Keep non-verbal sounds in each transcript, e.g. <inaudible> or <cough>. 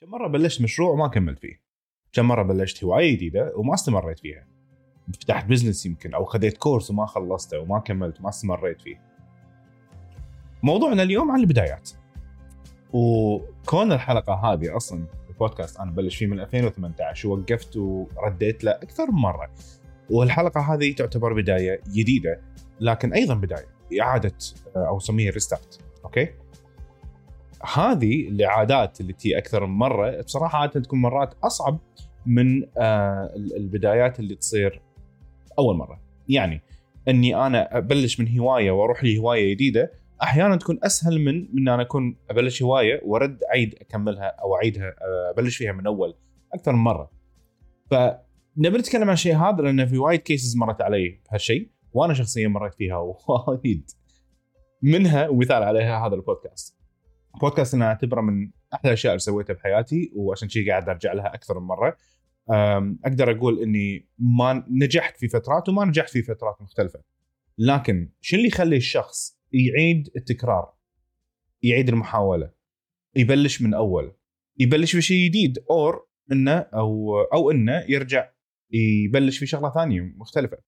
كم مرة بلشت مشروع وما كملت فيه. كم مرة بلشت هواية جديدة وما استمريت فيها. فتحت business يمكن أو خذيت course وما خلصته وما كملت وما استمريت فيه. موضوعنا اليوم عن البدايات. وكون الحلقة هذه أصلا البودكاست أنا بلش فيه من 2018 ووقفت ورديت له أكثر من مرة. والحلقة هذه تعتبر بداية جديدة لكن أيضا بداية إعادة أو سميها restart okay؟ هذه الإعادات اللي تي أكثر من مرة بصراحة عادة تكون مرات أصعب من آه، البدايات اللي تصير أول مرة. يعني إني أنا أبلش من هواية وأروح لهواية جديدة أحيانا تكون أسهل من من أنا أكون أبلش هواية وأرد أعيد أكملها أو أعيدها آه، أبلش فيها من أول أكثر من مرة. فنبي نتكلم عن الشيء هذا لأن في وايد cases مرت علي بهالشيء وأنا شخصيا مريت فيها <laughs> وايد. منها ومثال عليها هذا البودكاست. بودكاست أنا اعتبره من أحلى الأشياء اللي سويتها بحياتي وعشان شيء قاعد أرجع لها أكثر من مرة. أقدر أقول إني ما نجحت في فترات وما نجحت في فترات مختلفة. لكن شو اللي يخلي الشخص يعيد التكرار؟ يعيد المحاولة. يبلش من أول. يبلش بشيء جديد اور إنه أو أو إنه يرجع يبلش في شغلة ثانية مختلفة.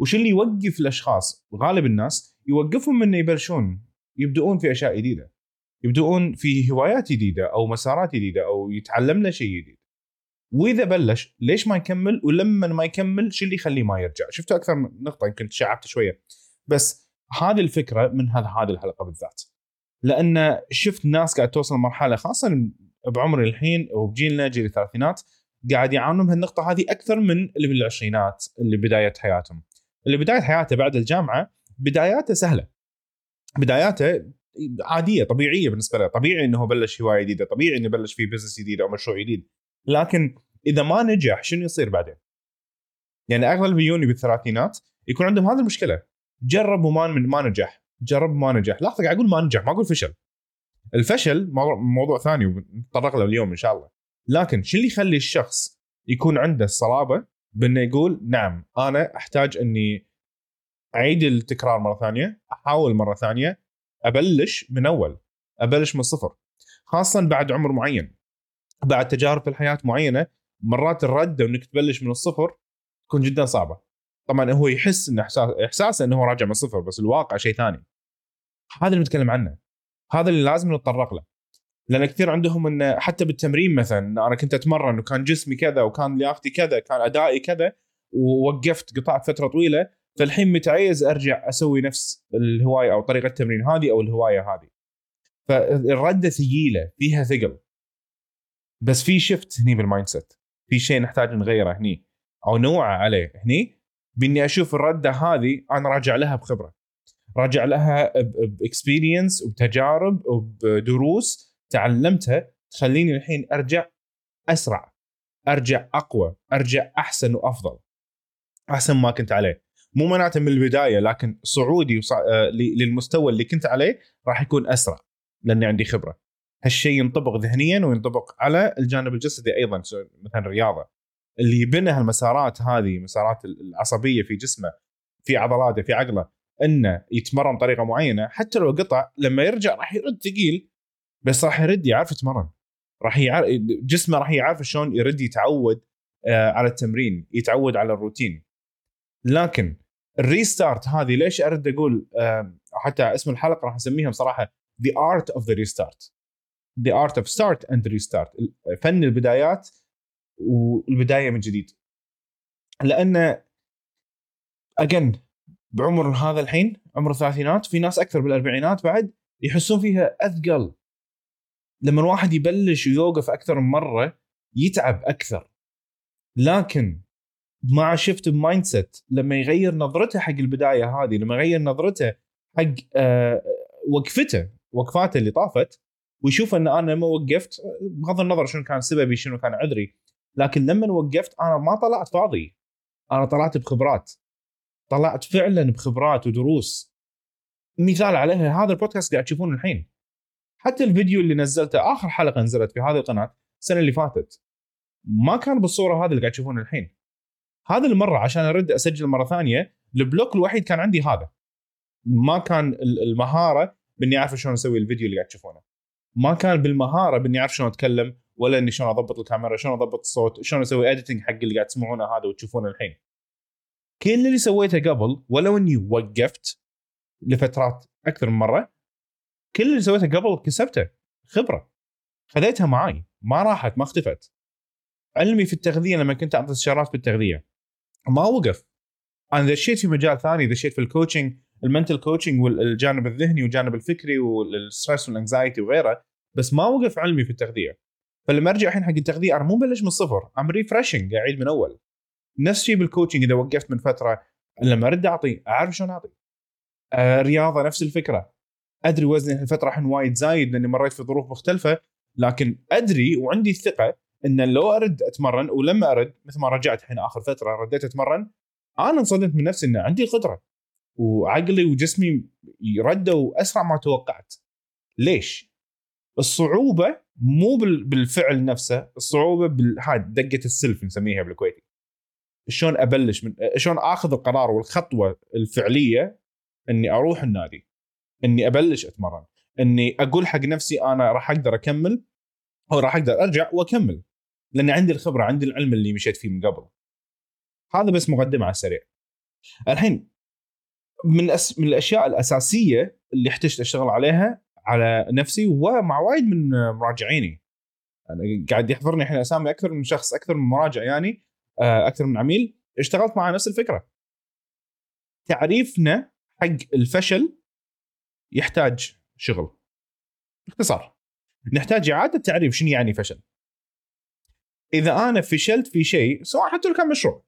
وش اللي يوقف الأشخاص؟ غالب الناس يوقفهم من يبلشون يبدؤون في أشياء جديدة. يبدؤون في هوايات جديدة أو مسارات جديدة أو يتعلمنا شيء جديد. وإذا بلش ليش ما يكمل؟ ولما ما يكمل شو اللي يخليه ما يرجع؟ شفتوا أكثر من نقطة يمكن تشعبت شوية. بس هذه الفكرة من هذا هذه الحلقة بالذات. لأن شفت ناس قاعد توصل لمرحلة خاصة بعمري الحين وبجيلنا جيل الثلاثينات قاعد يعانون من هالنقطة هذه أكثر من اللي بالعشرينات اللي بداية حياتهم. اللي بداية حياته بعد الجامعة بداياته سهلة. بداياته عادية طبيعية بالنسبة له طبيعي إنه بلش هواية جديدة طبيعي إنه بلش في بزنس جديد أو مشروع جديد. لكن إذا ما نجح شنو يصير بعدين؟ يعني أغلب اليوني بالثلاثينات يكون عندهم هذه المشكلة. جرب وما ما نجح. جرب ما نجح. لاحظ قاعد أقول ما نجح ما أقول فشل. الفشل موضوع ثاني ونتطرق له اليوم إن شاء الله. لكن شو اللي يخلي الشخص يكون عنده الصلابة بإنه يقول نعم أنا أحتاج إني أعيد التكرار مرة ثانية أحاول مرة ثانية أبلش من أول أبلش من الصفر خاصه بعد عمر معين بعد تجارب في الحياة معينة مرات الردة إنك تبلش من الصفر تكون جدا صعبة. طبعا هو يحس ان إحساس احساسه إنه هو راجع من الصفر بس الواقع شيء ثاني. هذا اللي نتكلم عنه. هذا اللي لازم نتطرق له. لأن كثير عندهم انه حتى بالتمرين مثلا أنا كنت أتمرن وكان جسمي كذا وكان لياقتي كذا كان أدائي كذا ووقفت قطعت فترة طويلة فالحين متعيز أرجع أسوي نفس الهواية أو طريقة التمرين هذه أو الهواية هذه. فالردة ثقيلة فيها ثقل. بس في شفت هني بال mindset في شيء نحتاج نغيره هني. أو نوعى عليه. هني بإني أشوف الردة هذه أنا راجع لها بخبرة. راجع لها بإكسبيرينس وبتجارب وبدروس تعلمتها تخليني الحين أرجع أسرع. أرجع أقوى. أرجع أحسن وأفضل. أحسن ما كنت عليه. مو معناته من البداية لكن صعودي وصع... آه للمستوى اللي كنت عليه راح يكون أسرع لأني عندي خبرة. هالشيء ينطبق ذهنيا وينطبق على الجانب الجسدي أيضا مثلا الرياضة. اللي يبنى هالمسارات هذه مسارات العصبية في جسمه في عضلاته في عقله إنه يتمرن بطريقة معينة حتى لو قطع لما يرجع راح يرد ثقيل بس راح يرد يعرف يتمرن. راح يعرف جسمه راح يعرف شلون يرد يتعود آه على التمرين يتعود على الروتين. لكن الريستارت هذه ليش أرد أقول حتى اسم الحلقة راح اسميها بصراحه The Art of the Restart. The Art of Start and Restart. فن البدايات والبداية من جديد. لأن احنا بعمر هذا الحين عمر الثلاثينات في ناس أكثر بالأربعينات بعد يحسون فيها أثقل. لما الواحد يبلش ويوقف أكثر من مرة يتعب أكثر. لكن مع شفت ب mindset لما يغير نظرته حق البداية هذه لما يغير نظرته حق آه وقفته وقفاته اللي طافت ويشوف إن أنا لما وقفت بغض النظر شنو كان سببي شنو كان عذري لكن لما وقفت أنا ما طلعت فاضي. أنا طلعت بخبرات. طلعت فعلا بخبرات ودروس. مثال عليها هذا البودكاست قاعد تشوفونه الحين. حتى الفيديو اللي نزلته آخر حلقة نزلت في هذه القناة السنة اللي فاتت. ما كان بالصورة هذه اللي قاعد تشوفونه الحين. هذه المرة عشان أرد أسجل مرة ثانية ال block الوحيد كان عندي هذا. ما كان المهارة بإني أعرف شلون أسوي الفيديو اللي قاعد تشوفونه. ما كان بالمهارة بإني أعرف شلون أتكلم ولا إني شلون أضبط الكاميرا شلون أضبط الصوت شلون أسوي editing حق اللي قاعد تسمعونه هذا وتشوفونه الحين. كل اللي سويته قبل ولو إني وقفت لفترات أكثر من مرة كل اللي سويته قبل كسبته خبرة. خذيتها معاي ما راحت ما اختفت. علمي في التغذية لما كنت اعطي استشارات في التغذية. ما وقف. أنا دشيت في مجال ثاني دشيت في ال coaching ال mental coaching والجانب الذهني والجانب الفكري وال stress وال anxiety وغيره بس ما وقف علمي في التغذية. فلما أرجع الحين حق التغذية أنا مو مبلش من الصفر I'm refreshing أعيد من أول. نفس الشيء بال coaching إذا وقفت من فترة لما أرد أعطي أعرف شلون أعطي. آه رياضة نفس الفكرة. أدري وزني هالفترة الحين وايد زايد لأني مريت في ظروف مختلفة لكن أدري وعندي الثقه إن لو أرد أتمرن ولما أرد مثل ما رجعت الحين آخر فترة رديت أتمرن أنا انصدمت من نفسي إن عندي قدرة وعقلي وجسمي ردوا أسرع ما توقعت. ليش؟ الصعوبة مو بالفعل نفسه الصعوبة بالهاي دقة السلف نسميها بالكويتي. شلون أبلش من شلون آخذ القرار والخطوة الفعلية إني أروح النادي إني أبلش أتمرن إني أقول حق نفسي أنا راح أقدر أكمل أو راح أقدر أرجع وأكمل. لأن عندي الخبرة عندي العلم اللي مشيت فيه من قبل. هذا بس مقدمة على السريع. الحين من أس... من الأشياء الأساسية اللي احتجت أشتغل عليها على نفسي ومع وايد من مراجعيني. أنا قاعد يحضرني الحين أسامي أكثر من شخص أكثر من مراجع يعني آه، أكثر من عميل. اشتغلت معه نفس الفكرة. تعريفنا حق الفشل يحتاج شغل. باختصار نحتاج إعادة تعريف شنو يعني فشل. إذا أنا فشلت في شيء سواء حتى لو كان مشروع.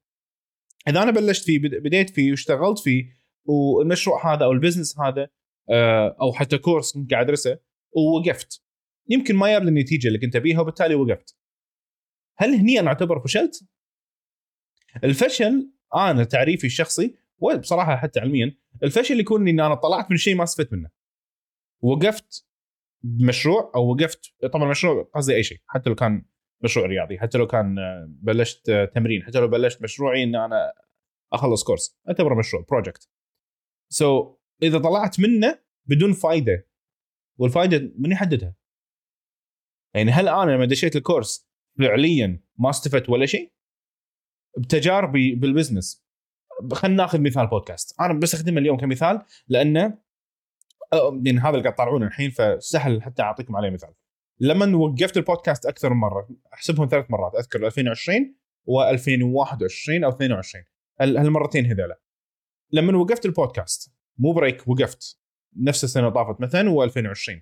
إذا أنا بلشت فيه بديت فيه واشتغلت فيه والمشروع هذا أو ال business هذا آه، أو حتى course كنت قاعد أدرسه ووقفت. يمكن ما جاب النتيجة اللي كنت أبيها وبالتالي وقفت. هل هني أنا أعتبر فشلت؟ الفشل أنا تعريفي الشخصي وبصراحه حتى علميا الفشل يكون إني أنا طلعت من شيء ما استفدت منه. وقفت بمشروع أو وقفت طبعا مشروع قصدي أي شيء حتى لو كان مشروع رياضي. حتى لو كان بلشت تمرين حتى لو بلشت مشروعي إن أنا أخلص course أعتبره مشروع project so so, إذا طلعت منه بدون فائده والفائده من يحددها؟ يعني هل أنا لما دشيت ال course فعليا ما استفدت ولا شيء؟ بتجاربي بال business خلينا ناخذ مثال بودكاست أنا بستخدمه اليوم كمثال لأنه يعني هذا اللي قاعد تطالعونه الحين فسهل حتى أعطيكم عليه مثال. لما وقفت البودكاست أكثر من مرة أحسبهم ثلاث مرات أذكر 2020 و2021 أو 22 هالمرتين هذولا لما وقفت البودكاست مو break وقفت. نفس السنة طافت مثلا و2020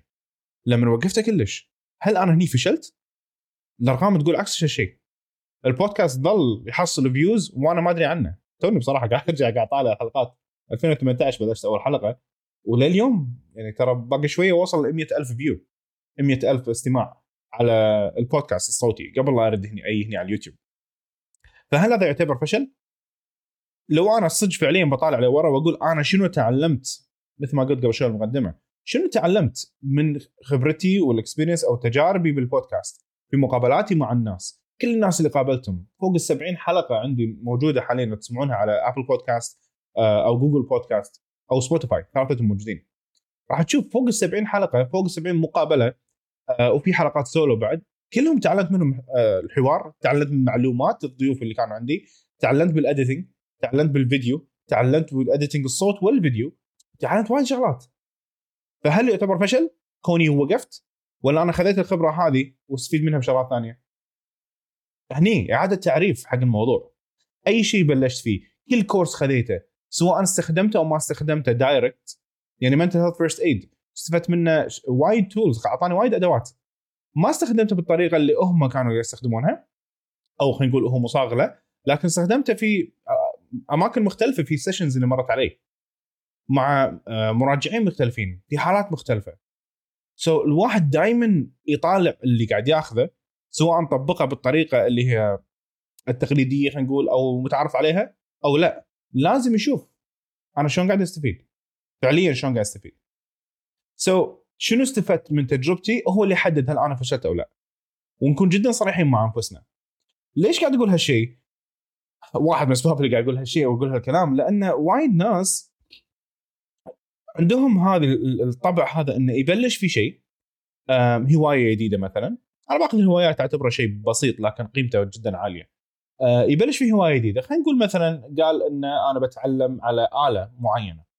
لما وقفته كلش هل أنا هني فشلت؟ الأرقام تقول عكس الشيء البودكاست ظل يحصل views وأنا ما أدري عنه. توني بصراحة قاعد ارجع قاعد طالع حلقات. 2018 بلشت أول حلقة. ولليوم يعني ترى باقي شوية وصل ل 100000 view 100000 استماع على البودكاست الصوتي. قبل لا أرد هني أي هني على اليوتيوب. فهل هذا يعتبر فشل؟ لو أنا صدق فعليا بطالع لورا وأقول أنا شنو تعلمت مثل ما قلت قبل شوي المقدمة شنو تعلمت من خبرتي وال experience أو تجاربي بالبودكاست؟ في مقابلاتي مع الناس. كل الناس اللي قابلتهم. فوق ال 70 حلقة عندي موجودة حاليا تسمعونها على ابل بودكاست آه، أو جوجل بودكاست أو سبوتيفاي ثلاثتهم موجودين. راح تشوف فوق ال 70 حلقة فوق ال 70 مقابلة آه، وفي حلقات سولو بعد. كلهم تعلمت منهم آه، الحوار تعلمت من معلومات الضيوف اللي كانوا عندي تعلمت بال editing تعلمت بالفيديو تعلمت بال editing الصوت والفيديو تعلمت وايد شغلات. فهل يعتبر فشل؟ كوني وقفت ولا أنا خذيت الخبرة هذه واستفيد منها بشغلات ثانية؟ هني إعادة تعريف حق الموضوع. أي شيء بلشت فيه كل course خذيته سواء استخدمته أو ما استخدمته direct يعني mental health first aid استفدت منه وايد tools أعطاني وايد أدوات. ما استخدمته بالطريقة اللي هم كانوا يستخدمونها أو خلينا نقول هو مصاغ لكن استخدمته في أماكن مختلفة في sessions اللي مرت علي. مع آه، مراجعين مختلفين في حالات مختلفة. so, الواحد دائما يطالع اللي قاعد ياخذه سواء طبقه بالطريقة اللي هي التقليدية خلينا نقول أو متعارف عليها أو لا. لازم يشوف أنا شلون قاعد أستفيد. فعليا شلون قاعد استفيد سو so, شنو استفدت من تجربتي؟ هو اللي يحدد هل أنا فشلت أو لا. ونكون جدا صريحين مع أنفسنا. ليش قاعد أقول هالشيء؟ واحد من الأسباب اللي قاعد يقول هالشيء ويقول هالكلام لأن وايد ناس عندهم هذا الطبع هذا إنه يبلش في شيء هواية جديدة مثلا. أنا باقي الهوايات اعتبره شيء بسيط لكن قيمته جدا عالية. آه يبلش في هواية جديدة. خلينا نقول مثلا قال ان أنا بتعلم على آلة معينة.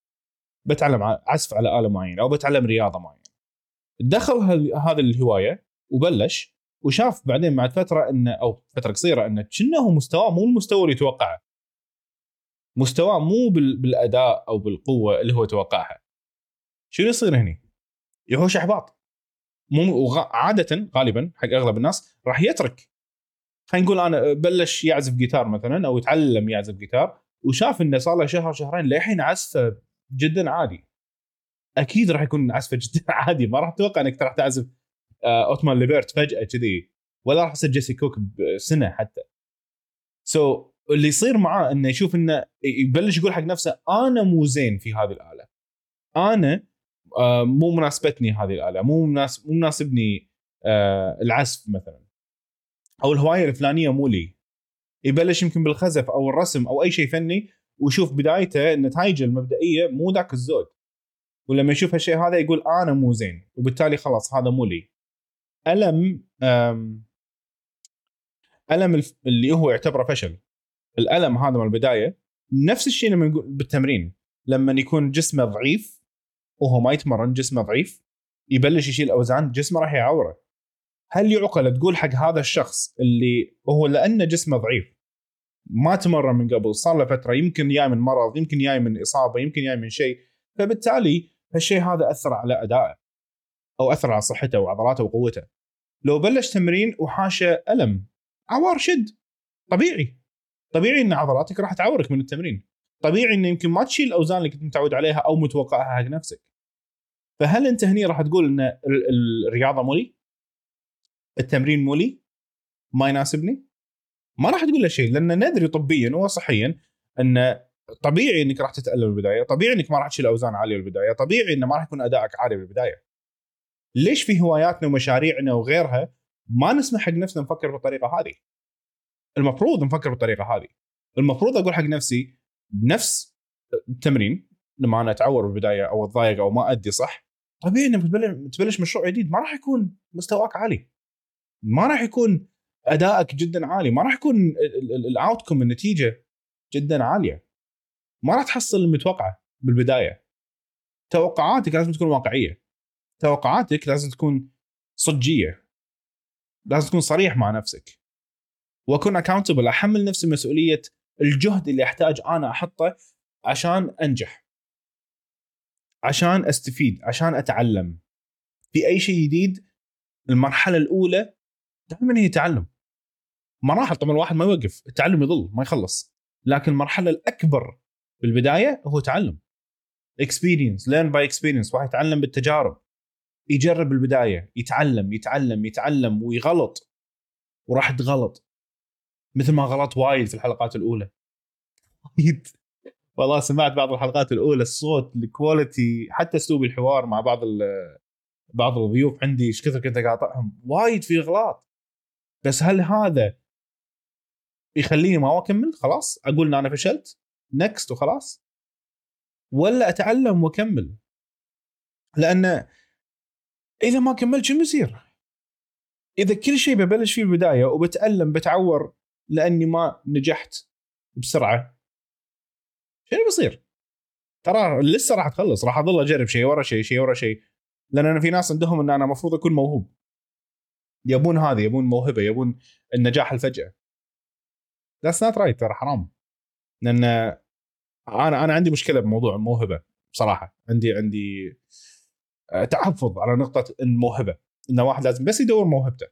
بتعلم عزف على آلة معينة أو بتعلم رياضة معينة. دخل هذه الهواية وبلش وشاف بعدين بعد فترة انه أو فترة قصيرة انه كأنه مستواه؟ مو المستوى اللي يتوقعه. مستواه مو بالأداء أو بالقوة اللي هو توقعها شو يصير هني؟ يهوش أحباط. مو عادة غالبا حق أغلب الناس راح يترك. خلينا نقول أنا بلش يعزف جيتار مثلا أو يتعلم يعزف جيتار وشاف إنه صار له شهر شهرين للحين عزفه جدا عادي. أكيد راح يكون عزفة جدا <laughs> عادي. ما راح تتوقع إنك راح تعزف آه، أوتمان ليبرت فجأة كذي. ولا راح تصير جيسي كوك بسنة حتى. so, اللي يصير معاه إنه يشوف إنه يبلش يقول حق نفسه أنا مو زين في هذه الآلة. أنا آه، مو مناسبتني هذه الآلة. مو مناسب مو مناسبني آه، العزف مثلا. أو الهواية الفلانية مو لي. يبلش يمكن بالخزف أو الرسم أو أي شيء فني ويشوف بدايته النتائج المبدئية مو ذاك الزود. ولما يشوف هالشيء هذا يقول أنا مو زين وبالتالي خلاص هذا مو لي. ألم ألم اللي هو يعتبره فشل. الألم هذا من البداية نفس الشيء لما نقول بالتمرين. لما يكون جسمه ضعيف وهو ما يتمرن جسمه ضعيف يبلش يشيل أوزان جسمه راح يعوره. هل يعقل تقول حق هذا الشخص اللي هو لأنه جسمه ضعيف ما تمرن من قبل صار له فترة يمكن جاي من مرض يمكن جاي من إصابة يمكن جاي من شيء. فبالتالي هالشيء هذا أثر على أدائه أو أثر على صحته وعضلاته وقوته. لو بلش تمرين وحاشه ألم عوار شد. طبيعي. طبيعي إن عضلاتك راح تعورك من التمرين. طبيعي انه يمكن ما تشيل الأوزان اللي كنت متعود عليها أو متوقعها حق نفسك. فهل أنت هني راح تقول إن الرياضة مولي؟ التمرين مولي؟ ما يناسبني؟ ما راح تقول له شيء لأن ندري طبيا وصحيا إن طبيعي إنك راح تتألم بالبداية طبيعي إنك ما راح تشيل أوزان عالية بالبداية طبيعي إنه ما راح يكون أدائك عالي بالبداية. ليش في هواياتنا ومشاريعنا وغيرها ما نسمح حق نفسنا نفكر بالطريقة هذه؟ المفروض نفكر بالطريقة هذه. المفروض أقول حق نفسي نفس التمرين لما أنا أتعور بالبداية أو أتضايق أو ما ادي صح طبيعي إنك تبلش مشروع جديد ما راح يكون مستواك عالي. ما راح يكون أدائك جدا عالي. ما راح يكون الاوتكم النتيجة جدا عالية. ما راح تحصل المتوقعه بالبداية. توقعاتك لازم تكون واقعية. توقعاتك لازم تكون صجية. لازم تكون صريح مع نفسك. وأكون اكاونتبل أحمل نفسي مسؤولية الجهد اللي أحتاج أنا أحطه عشان أنجح. عشان أستفيد عشان أتعلم. في أي شيء جديد المرحلة الأولى دائما هي تعلم. مراحل طبعا الواحد ما يوقف التعلم يظل ما يخلص. لكن المرحلة الأكبر بالبدايه هو تعلم. experience learn by experience واحد يتعلم بالتجارب. يجرب بالبدايه يتعلم يتعلم يتعلم ويغلط. وراح تغلط. مثل ما غلط وايد في الحلقات الأولى. والله سمعت بعض الحلقات الأولى الصوت ال quality حتى أسلوب الحوار مع بعض بعض الضيوف عندي إيش كثر كنت أقاطعهم. وايد في إغلاط. بس هل هذا يخليني ما أكمل خلاص. أقول إن أنا فشلت next وخلاص. ولا أتعلم وأكمل. لأن إذا ما كملت شو بيصير؟ إذا كل شيء ببلش فيه البداية وبتألم بتعور لأني ما نجحت بسرعة شنو بيصير؟ ترى لسه راح تخلص راح أظل أجرب شيء ورا شيء شيء ورا شيء. لأن أنا في ناس عندهم إن أنا المفروض أكون موهوب. يبون هذه يبون موهبة يبون النجاح الفجأة. that's not right ترى حرام. لأن أنا أنا عندي مشكلة بموضوع الموهبة بصراحة. عندي عندي آه، تحفظ على نقطة الموهبة. إن واحد لازم بس يدور موهبته.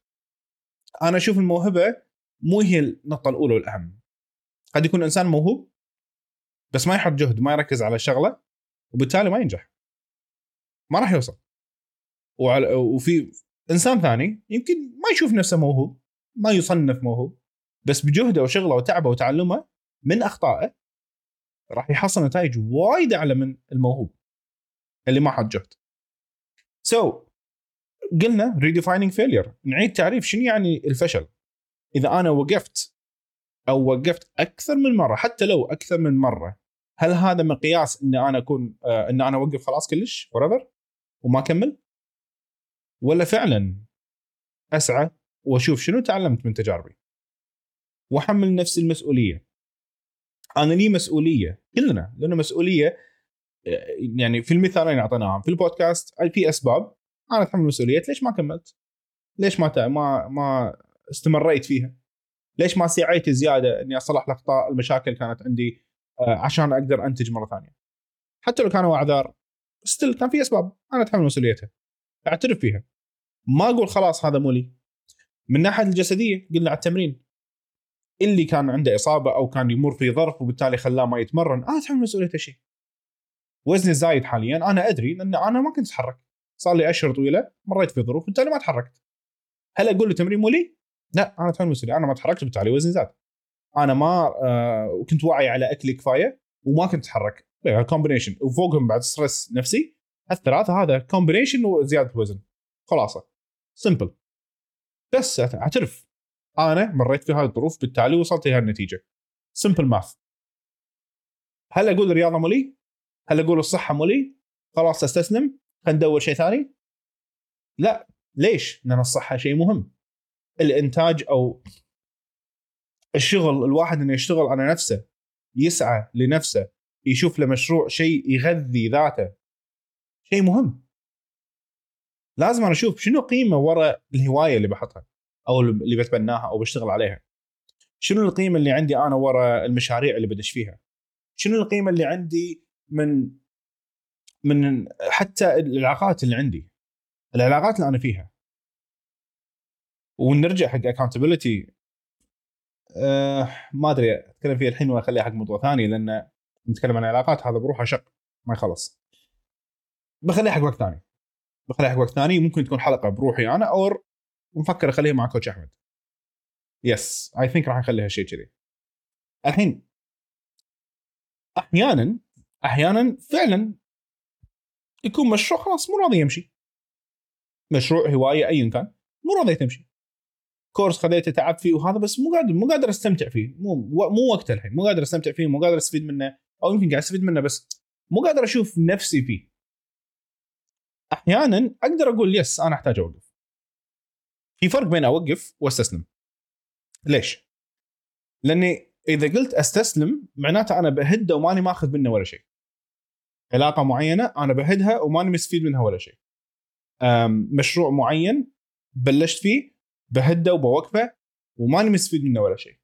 أنا أشوف الموهبة مو هي النقطة الأولى والأهم. قد يكون إنسان موهوب بس ما يحط جهد ما يركز على الشغله وبالتالي ما ينجح. ما راح يوصل. وعلى وفي إنسان ثاني يمكن ما يشوف نفسه موهوب ما يصنف موهوب. بس بجهده وشغله وتعبه وتعلمه من أخطائه راح يحصل نتائج وايد أعلى من الموهوب اللي ما حط جهد. so, قلنا redefining failure نعيد تعريف شنو يعني الفشل. إذا أنا وقفت أو وقفت أكثر من مرة حتى لو أكثر من مرة هل هذا مقياس إن أنا أكون آه إن أنا أوقف خلاص كلش فور وما أكمل؟ ولا فعلا أسعى وأشوف شنو تعلمت من تجاربي واحمل نفسي المسؤولية أنا لي مسؤولية كلنا لنا مسؤولية يعني في المثالين اعطيناهم في البودكاست في أسباب أنا أتحمل مسؤولية ليش ما كملت؟ ليش ما ما ما استمريت فيها؟ ليش ما سعيت زيادة إني أصلح الاخطاء المشاكل كانت عندي آه، عشان أقدر أنتج مرة ثانية؟ حتى لو كانوا أعذار ستيل كان في أسباب أنا أتحمل مسؤوليتها أعترف فيها ما أقول خلاص هذا مو لي من الناحيه الجسدية قلنا على التمرين اللي كان عنده إصابة أو كان يمر في ظرف وبالتالي خلاه ما يتمرن أنا اتحمل مسؤولية الشيء وزني زايد حاليا أنا أدري لأن أنا ما كنت أتحرك. صار لي أشهر طويلة مريت في ظروف بالتالي ما تحركت. هل أقول له تمرين مو لي؟ لا أنا اتحمل مسؤولية. أنا ما تحركت بالتالي وزني زاد. أنا ما آه كنت واعي على أكلي كفاية وما كنت أتحرك. combination وفوقهم بعد stress نفسي الثلاثه هذا combination وزيادة وزن. خلاصة. simple بس أعترف. أنا مريت في هذه الظروف بالتالي وصلت إلى النتيجة simple math هل أقول الرياضه مو لي؟ هل أقول الصحة مو لي؟ خلاص أستسلم خلينا ندور شيء ثاني؟ لا ليش؟ لأن الصحة شيء مهم الإنتاج أو الشغل الواحد إنه يشتغل على نفسه يسعى لنفسه يشوف له مشروع شيء يغذي ذاته شيء مهم لازم أنا أشوف شنو قيمة وراء الهواية اللي بحطها أو اللي بتبناها أو بشتغل عليها. شنو القيمة اللي عندي أنا وراء المشاريع اللي بدش فيها؟ شنو القيمة اللي عندي من من حتى العلاقات اللي عندي؟ العلاقات اللي أنا فيها. ونرجع حق اكونتبيلتي أه ما أدري أتكلم فيها الحين واخليها حق موضوع ثاني لأن نتكلم عن علاقات هذا بروحه شق ما يخلص. بخليها حق وقت ثاني. بخليها حق وقت ثاني ممكن تكون حلقة بروحي أنا أو مفكر أخليها مع كوتش أحمد. يس اي ثينك راح نخليها شيء كذي. الحين أحيانا أحيانا فعلا يكون مشروع خلاص مو راضي يمشي. مشروع هواية ايا كان مو راضي تمشي. كورس خذيته تعبت فيه وهذا بس مو قادر مو قادر أستمتع فيه. مو مو وقته الحين مو قادر أستمتع فيه مو قادر أستفيد منه أو يمكن قاعد أستفيد منه بس مو قادر أشوف نفسي فيه. أحيانا أقدر أقول يس أنا أحتاج أوقف. في فرق بين أوقف وأستسلم. ليش؟ لأني إذا قلت أستسلم معناته أنا بهدة وماني ماخذ منه ولا شيء. علاقة معينة أنا بهدها وماني مستفيد منها ولا شيء. مشروع معين بلشت فيه بهدة وبوقفه وماني مستفيد منه ولا شيء.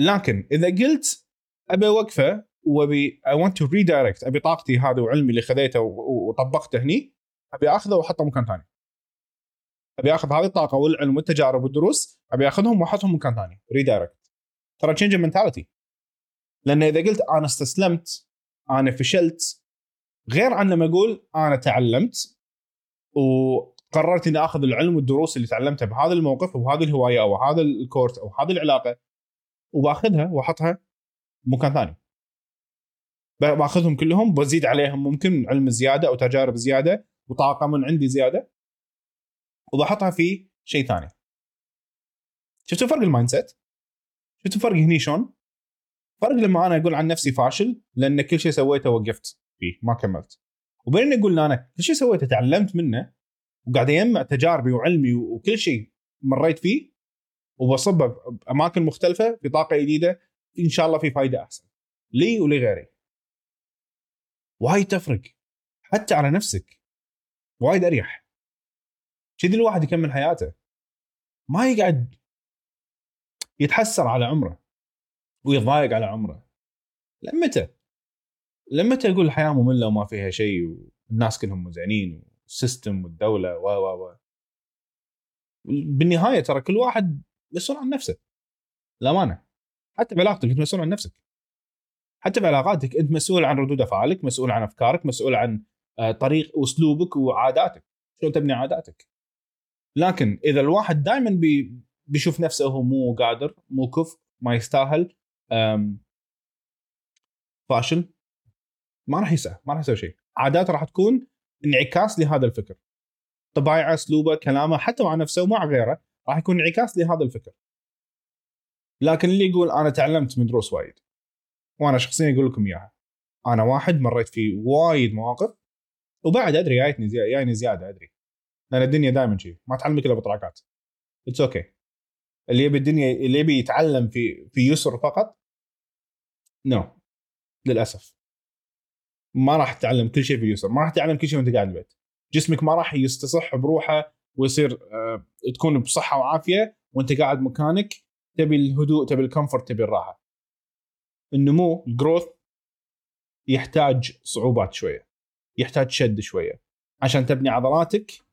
لكن إذا قلت أبي أوقفه وأبي I want to redirect أبي طاقتي هذا وعلمي اللي خذيته وطبقته هني أبي أخذه وأحطه مكان ثاني. أبي آخذ هذه الطاقة والعلم والتجارب والدروس أبي آخذهم وأحطهم مكان ثاني redirect ترى change mentality لأن إذا قلت أنا استسلمت أنا فشلت غير عن لما أقول أنا تعلمت وقررت إني آخذ العلم والدروس اللي تعلمتها بهذا الموقف وهذه الهواية أو هذا ال course أو هذه العلاقة وباخذها وأحطها مكان ثاني. باخذهم كلهم بزيد عليهم ممكن علم زيادة أو تجارب زيادة وطاقة من عندي زيادة. وبحطها في شيء ثاني. شفتوا فرق ال mindset؟ شفتوا فرق هني شلون؟ فرق لما أنا أقول عن نفسي فاشل لأن كل شيء سويته وقفت فيه ما كملت. وبين أقول أنا كل شيء سويته تعلمت منه وقاعد أجمع تجاربي وعلمي وكل شيء مريت فيه وبصبه بأماكن مختلفة في طاقة جديدة إن شاء الله في فائده أحسن. لي ولغيري وايد تفرق. حتى على نفسك. وايد أريح. كذي الواحد يكمل حياته. ما يقعد يتحسر على عمره ويضايق على عمره. لمتى؟ لمتى يقول الحياة مملة وما فيها شيء والناس كلهم مزعجين والسيستم والدولة و و و. بالنهاية ترى كل واحد مسؤول عن نفسه. الامانه حتى بعلاقتك أنت مسؤول عن نفسك. حتى بعلاقاتك أنت مسؤول عن ردود أفعالك مسؤول عن أفكارك مسؤول عن آه، طريق أسلوبك وعاداتك. شلون تبني عاداتك؟ لكن إذا الواحد دائما بي بيشوف نفسه هو مو قادر مو كف ما يستاهل فاشل ما راح يسعى ما راح يسوي شيء. عاداته راح تكون انعكاس لهذا الفكر. طبايعه أسلوبه كلامه حتى مع نفسه ومع غيره راح يكون انعكاس لهذا الفكر. لكن اللي يقول أنا تعلمت من دروس وايد وأنا شخصيا أقول لكم إياها. أنا واحد مريت في وايد مواقف وبعد أدري جايتني زيادة أدري. لأن الدنيا دائما شيء ما تعلمك إلا بطراقات it's okay okay. اللي يبي الدنيا اللي يبي يتعلم في في يسر فقط no no. للأسف. ما راح تتعلم كل شيء في اليسر ما راح تتعلم كل شيء وأنت قاعد البيت. جسمك ما راح يستصح بروحه ويصير آه، تكون بصحة وعافية وأنت قاعد مكانك. تبي الهدوء تبي ال comfort تبي الراحة. النمو الجروث يحتاج صعوبات شوية. يحتاج شد شوية. عشان تبني عضلاتك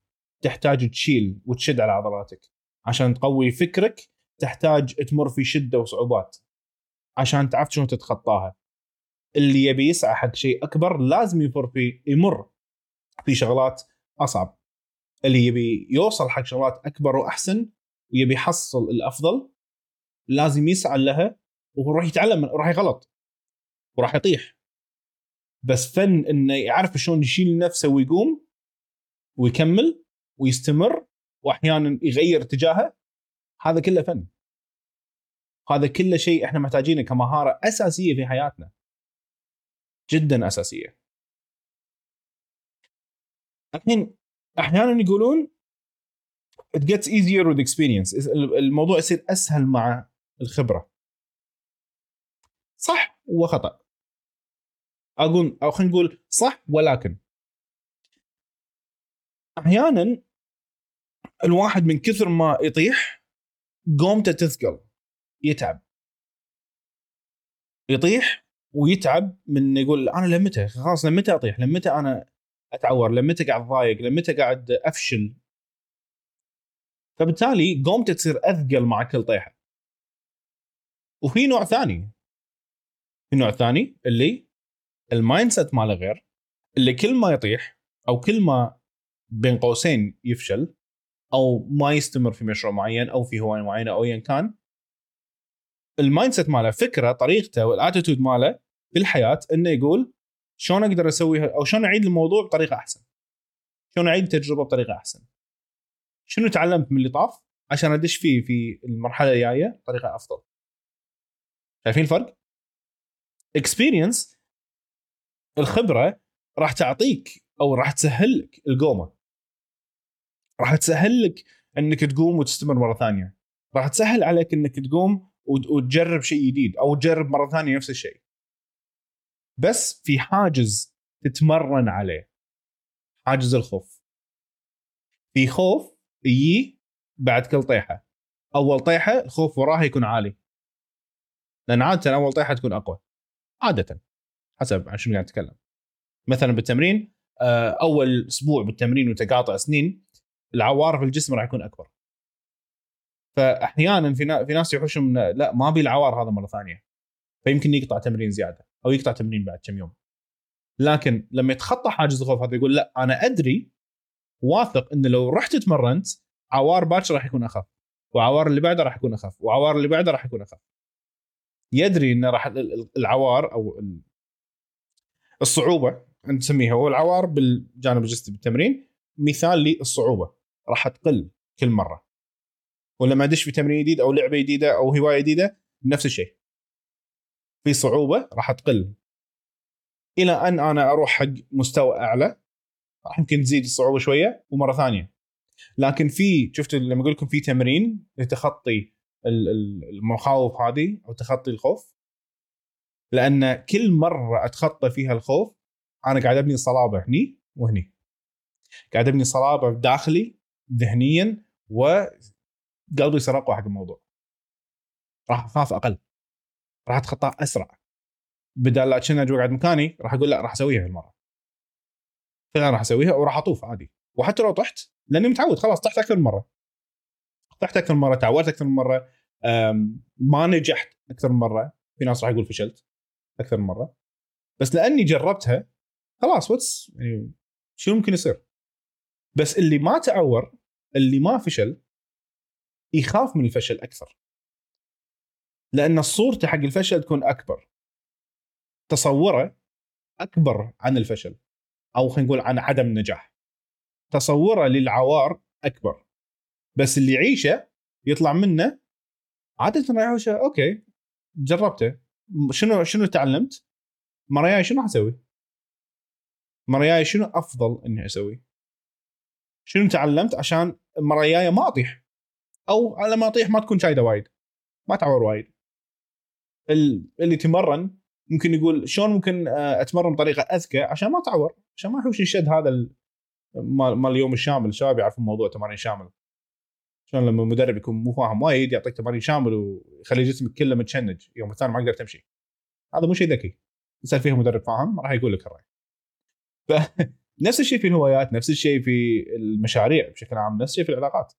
تحتاج تشيل وتشد على عضلاتك. عشان تقوي فكرك تحتاج تمر في شدة وصعوبات. عشان تعرف شلون تتخطاها. اللي يبي يسعى حق شيء أكبر لازم يمر في يمر في شغلات أصعب. اللي يبي يوصل حق شغلات أكبر وأحسن ويبي يحصل الأفضل لازم يسعى لها وراح يتعلم راح يغلط وراح يطيح. بس فن إنه يعرف شلون يشيل نفسه ويقوم ويكمل ويستمر وأحيانا يغير اتجاهه هذا كله فن. هذا كله شيء إحنا محتاجينه كمهارة أساسية في حياتنا. جدا أساسية. الحين أحيانا يقولون it gets easier with experience. الموضوع يصير أسهل مع الخبرة. صح وخطأ. أقول أو خلينا نقول صح ولكن. أحيانا الواحد من كثر ما يطيح قومته تثقل يتعب. يطيح ويتعب من يقول أنا لمتى؟ خلاص لمتى أطيح؟ لمتى أنا أتعور؟ لمتى قاعد ضايق؟ لمتى قاعد أفشل؟ فبالتالي قومته تصير أثقل مع كل طيحة. وفي نوع ثاني. في نوع ثاني اللي ال mindset ماله غير اللي كل ما يطيح أو كل ما بين قوسين يفشل أو ما يستمر في مشروع معين أو في هواية معينة أو ايا كان. ال mindset ماله فكرة طريقته وال attitude ماله في الحياة إنه يقول شلون أقدر أسوي أو شلون أعيد الموضوع بطريقة أحسن؟ شلون أعيد التجربه بطريقة أحسن؟ شنو تعلمت من اللي طاف عشان أدش فيه في المرحلة الجاية بطريقة أفضل؟ شايفين الفرق؟ اكسبيرينس الخبرة راح تعطيك أو راح تسهل لك القومة. راح تسهل لك إنك تقوم وتستمر مرة ثانية. راح تسهل عليك إنك تقوم وتجرب شيء جديد أو تجرب مرة ثانية نفس الشيء. بس في حاجز تتمرن عليه. حاجز الخوف. في خوف يجي بعد كل طيحة. أول طيحة الخوف وراها يكون عالي. لأن عادة أول طيحة تكون أقوى. عادة. حسب عن شنو قاعد نتكلم مثلا بالتمرين أول أسبوع بالتمرين وانت قاطع سنين العوار في الجسم راح يكون أكبر. فاحيانا في في ناس يحوشون من لا ما أبي العوار هذا مرة ثانية. فيمكن يقطع تمرين زيادة أو يقطع تمرين بعد كم يوم. لكن لما يتخطى حاجز الخوف هذا يقول لا أنا أدري واثق انه لو رحت تمرنت عوار باكر راح يكون أخف وعوار اللي بعده راح يكون أخف وعوار اللي بعده راح يكون أخف. يدري انه راح العوار أو الصعوبة نسميها. هو العوار بالجانب الجسدي بالتمرين مثال للصعوبة. راح تقل كل مرة. ولما أدش في تمرين جديد أو لعبة جديدة أو هواية جديدة نفس الشيء. في صعوبة راح تقل. إلى أن أنا أروح حق مستوى أعلى راح يمكن تزيد الصعوبة شوية ومرة ثانية. لكن في شفت لما أقول لكم في تمرين لتخطي المخاوف هذه أو تخطي الخوف؟ لأن كل مرة أتخطى فيها الخوف أنا قاعد أبني صلابة هني وهني. قاعد أبني صلابة داخلي ذهنيا وقلبي يصير أقوى حق الموضوع. راح أخاف أقل. راح اتخطاه أسرع. بدال لا كنا قاعد مكاني راح أقول لا راح أسويها هالمرة. فعلا راح أسويها وراح أطوف عادي. وحتى لو طحت لأني متعود خلاص طحت أكثر من مرة. طحت أكثر من مرة تعورت أكثر من مرة ما نجحت أكثر من مرة. في ناس راح يقول فشلت أكثر من مرة. بس لأني جربتها خلاص what's يعني شو ممكن يصير؟ بس اللي ما تعور اللي ما فشل يخاف من الفشل أكثر. لأن صورته حق الفشل تكون أكبر. تصوره أكبر عن الفشل أو خلينا نقول عن عدم النجاح تصوره للعوار أكبر. بس اللي يعيشه يطلع منه عادة يعيشه okay جربته. شنو شنو تعلمت؟ المره شنو أسوي؟ المره الجايه شنو أفضل إني أسوي؟ شنو تعلمت عشان المره الجايه ما أطيح؟ أو على ما أطيح ما تكون شايدة وايد. ما تعور وايد. اللي تمرن ممكن يقول شلون ممكن آه، أتمرن بطريقة أذكى عشان ما تعور عشان ما يحوش الشد هذا مال اليوم الشامل. الشباب يعرفون موضوع تمارين شامل. شلون لما المدرب يكون مو فاهم وايد يعطيك تمارين شامل ويخلي جسمك كله متشنج يوم الثاني ما يقدر تمشي. هذا مو شيء ذكي. تسال فيها مدرب فاهم راح يقول لك الرأي. فنفس <laughs> الشيء في الهوايات نفس الشيء في المشاريع بشكل عام نفس الشيء في العلاقات.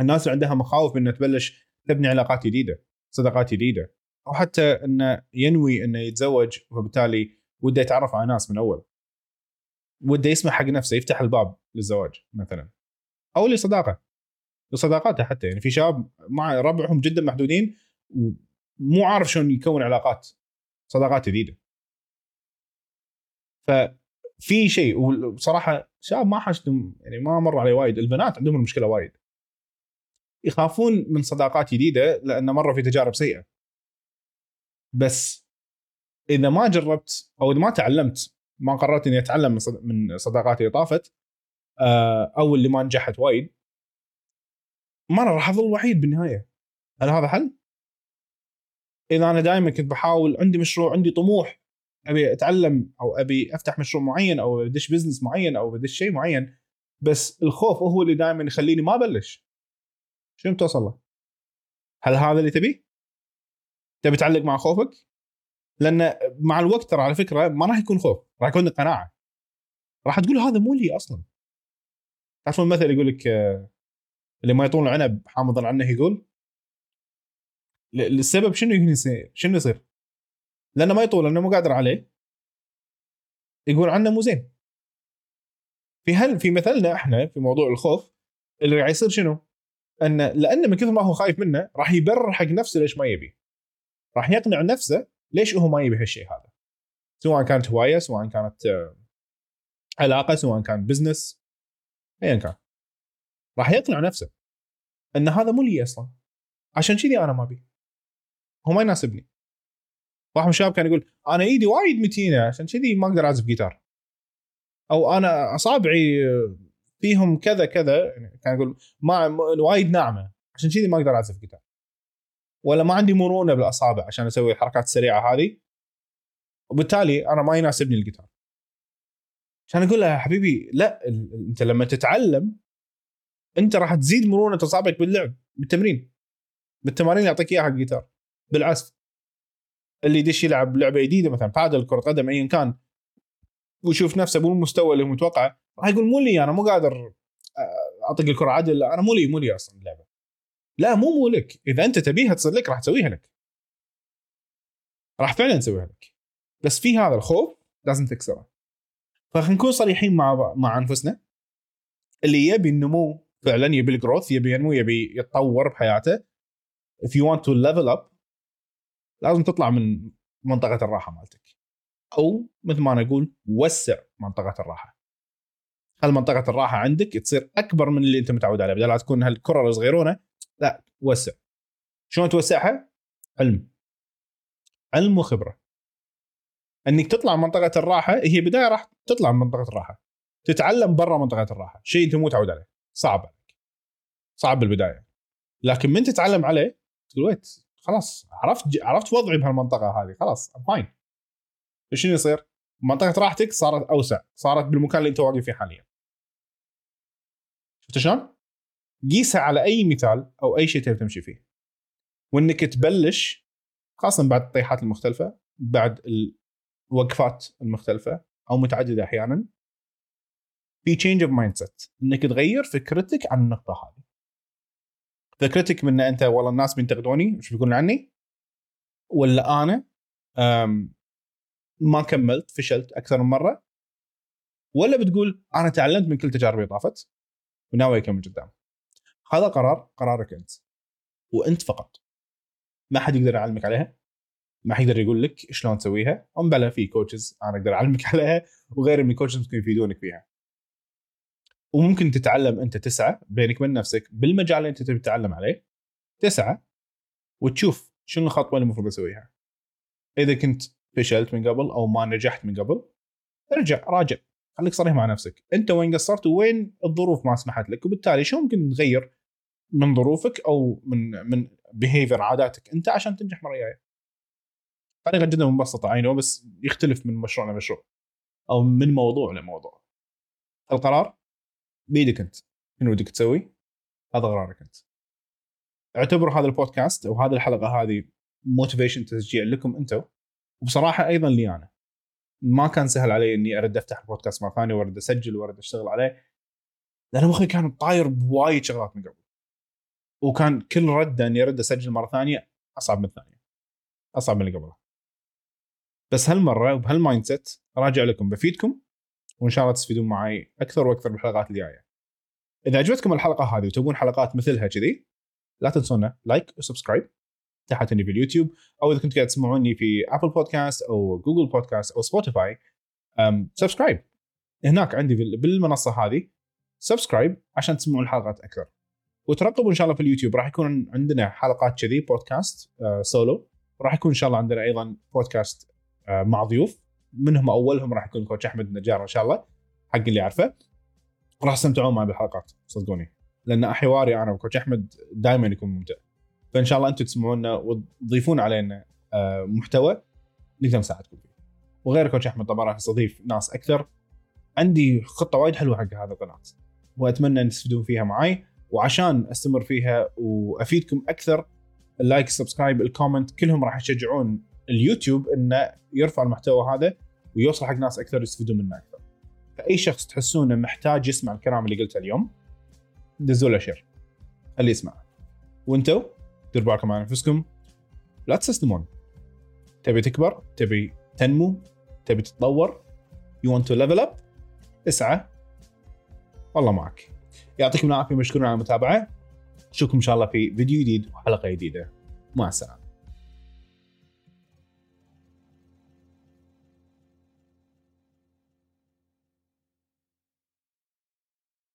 الناس اللي عندها مخاوف من تبلش تبني علاقات جديدة صداقات جديدة أو حتى إنه ينوي إنه يتزوج وبالتالي وده يتعرف على ناس من أول. وده يسمح حق نفسه يفتح الباب للزواج مثلا أو لصداقة. لصداقاته حتى يعني في شباب مع ربعهم جدا محدودين ومو عارف شلون يكون علاقات صداقات جديدة. ففي شيء وبصراحة شباب ما حاجتهم يعني ما مر علي وايد البنات عندهم المشكلة وايد. يخافون من صداقات جديدة لأن مروا في تجارب سيئة. بس إذا ما جربت أو إذا ما تعلمت ما قررت إني أتعلم من صداقاتي اللي طافت آه، أو اللي ما نجحت وايد ما أنا راح أظل وحيد بالنهاية. هل هذا حل؟ إذا أنا دائما كنت بحاول عندي مشروع عندي طموح أبي أتعلم أو أبي أفتح مشروع معين أو أدش بزنس معين أو بدش شيء معين بس الخوف هو اللي دائما يخليني ما أبلش شنو بتوصل له؟ هل هذا اللي تبيه؟ تبي تعلق مع خوفك؟ لأن مع الوقت ترى على فكرة ما راح يكون خوف راح يكون قناعة راح تقول هذا مو لي أصلا تعرفون المثل يقول لك آه، اللي ما يطول العنب حامضا عنه يقول السبب شنو؟ شنو يصير؟ لأنه ما يطول لأنه مو قادر عليه. يقول عنه مو زين. في هل في مثلنا إحنا في موضوع الخوف اللي راح يصير شنو؟ انه لأنه من كثر ما هو خايف منه راح يبرر حق نفسه ليش ما يبي. راح يقنع نفسه ليش هو ما يبي هالشيء هذا. سواء كانت هواية سواء كانت آه، علاقة سواء كان بزنس ايا كان. راح يقنع نفسه أن هذا مو لي أصلا. عشان كذي أنا ما أبي؟ هو ما يناسبني. واحد من الشباب كان يقول أنا إيدي وايد متينة عشان كذي ما أقدر أعزف جيتار. أو أنا أصابعي فيهم كذا كذا يعني كان يقول ما وايد ناعمة عشان كذي ما أقدر أعزف جيتار. ولا ما عندي مرونة بالأصابع عشان أسوي الحركات السريعه هذه. وبالتالي أنا ما يناسبني الجيتار. عشان أقول له يا حبيبي لا أنت لما تتعلم أنت راح تزيد مرونة أصابعك باللعب بالتمرين. بالتمارين اللي يعطيك إياها الجيتار. بالعزف. اللي يدش يلعب لعبة جديدة مثلا بادل كرة قدم ايا كان ويشوف نفسه مو المستوى اللي متوقعه. راح يقول مو لي أنا مو قادر أطق الكرة عدل أنا مو لي مو لي أصلا اللعبة. لا مو مو لك. إذا أنت تبيها تصير لك راح تسويها لك. راح فعلا تسويها لك. بس في هذا الخوف لازم تكسره. فخلينا نكون صريحين مع مع أنفسنا. اللي يبي النمو فعلا يبي الجروث يبي ينمو يبي يتطور بحياته. If you want to level up لازم تطلع من منطقة الراحة مالتك. أو مثل ما أنا أقول وسع منطقة الراحة. خل منطقة الراحة عندك تصير أكبر من اللي أنت متعود عليه بدل لا تكون هالكرة الصغيرونة لا وسع شلون توسعها؟ علم. علم وخبرة. أنك تطلع من منطقة الراحة هي بداية راح تطلع من منطقة الراحة. تتعلم برا منطقة الراحة شيء أنت مو متعود عليه. صعب عليك. صعب بالبداية. لكن من تتعلم عليه تقول ويت. خلاص عرفت عرفت وضعي بهالمنطقة هذه خلاص فاين شنو يصير؟ منطقة راحتك صارت أوسع صارت بالمكان اللي أنت واقف فيه حاليا. شفت شلون؟ قيسها على أي مثال أو أي شيء تبي تمشي فيه. وإنك تبلش خاصه بعد الطيحات المختلفة بعد الوقفات المختلفة أو متعددة أحيانا في change of mindset إنك تغير فكرتك عن النقطة هذه. فكرتك من أنت والله الناس بينتقدوني إيش بيقولون عني؟ ولا أنا ما كملت فشلت أكثر من مرة. ولا بتقول أنا تعلمت من كل تجاربي طافت وناوي أكمل قدام. هذا قرار قرارك أنت وأنت فقط. ما حد يقدر يعلمك عليها. ما حد يقدر يقول لك شلون تسويها. امبلا في coaches أنا أقدر أعلمك <laughs> عليها وغير من ال coaches ممكن يفيدونك فيها. وممكن تتعلم أنت تسعى بينك وبين نفسك بالمجال اللي أنت تبي تتعلم عليه تسعى وتشوف شنو الخطوة اللي المفروض أسويها. إذا كنت فشلت من قبل أو ما نجحت من قبل ارجع راجع خليك صريح مع نفسك. أنت وين قصرت؟ وين الظروف ما سمحت لك؟ وبالتالي شو ممكن تغير من ظروفك أو من من behavior عاداتك أنت عشان تنجح مرة جاية. طريقة جدا مبسطة I know بس يختلف من مشروع لمشروع أو من موضوع لموضوع. القرار بيدك انت شنو ودك تسوي؟ هذا قرارك انت. اعتبروا هذا البودكاست أو هذه الحلقة هذه motivation تشجيع لكم أنتم وبصراحة أيضا لي أنا. ما كان سهل علي إني أرد أفتح البودكاست مرة ثانية وأرد أسجل وأرد أشتغل عليه. لأن مخي كان طاير بوايد شغلات من قبل. وكان كل رده إني أرد أسجل مرة ثانية أصعب من الثانية. أصعب من اللي قبلها بس هالمرة وبهال mindset راجع لكم. بفيدكم. وإن شاء الله تستفيدون معي أكثر وأكثر بالحلقات الجاية. إذا عجبتكم الحلقة هذه وتبون حلقات مثلها كذي لا تنسونا like و subscribe تحتني في اليوتيوب أو إذا كنتوا قاعد تسمعوني في Apple Podcast أو Google Podcast أو Spotify subscribe هناك عندي بالمنصة هذه subscribe عشان تسمعون الحلقات أكثر. وترقبوا إن شاء الله في اليوتيوب راح يكون عندنا حلقات كذي بودكاست آه سولو راح يكون إن شاء الله عندنا أيضا بودكاست آه مع ضيوف. منهم أولهم راح يكون coach أحمد النجار إن شاء الله حق اللي يعرفه راح تستمتعون معي بالحلقات صدقوني. لأن حواري أنا و coach أحمد دائما يكون ممتع. فإن شاء الله أنتم تسمعونا وتضيفون علينا آه محتوى نقدر نساعدكم فيه. وغير coach أحمد طبعا راح استضيف ناس أكثر. عندي خطة وايد حلوة حق هذا القناة وأتمنى أن تستفيدون فيها معي وعشان أستمر فيها وأفيدكم أكثر ال like ال subscribe ال comment كلهم راح يشجعون اليوتيوب إنه يرفع المحتوى هذا ويوصل حق ناس أكثر يستفيدون منه أكثر. فأي شخص تحسونه محتاج يسمع الكلام اللي قلته اليوم دزوا له share. خليه يسمعه. وأنتو ديروا بالكم على أنفسكم. لا تستسلمون. تبي تكبر تبي تنمو تبي تتطور you want to level up اسعى. والله معك. يعطيكم العافية مشكورين على المتابعة. نشوفكم إن شاء الله في فيديو جديد وحلقة جديدة. مع السلامة.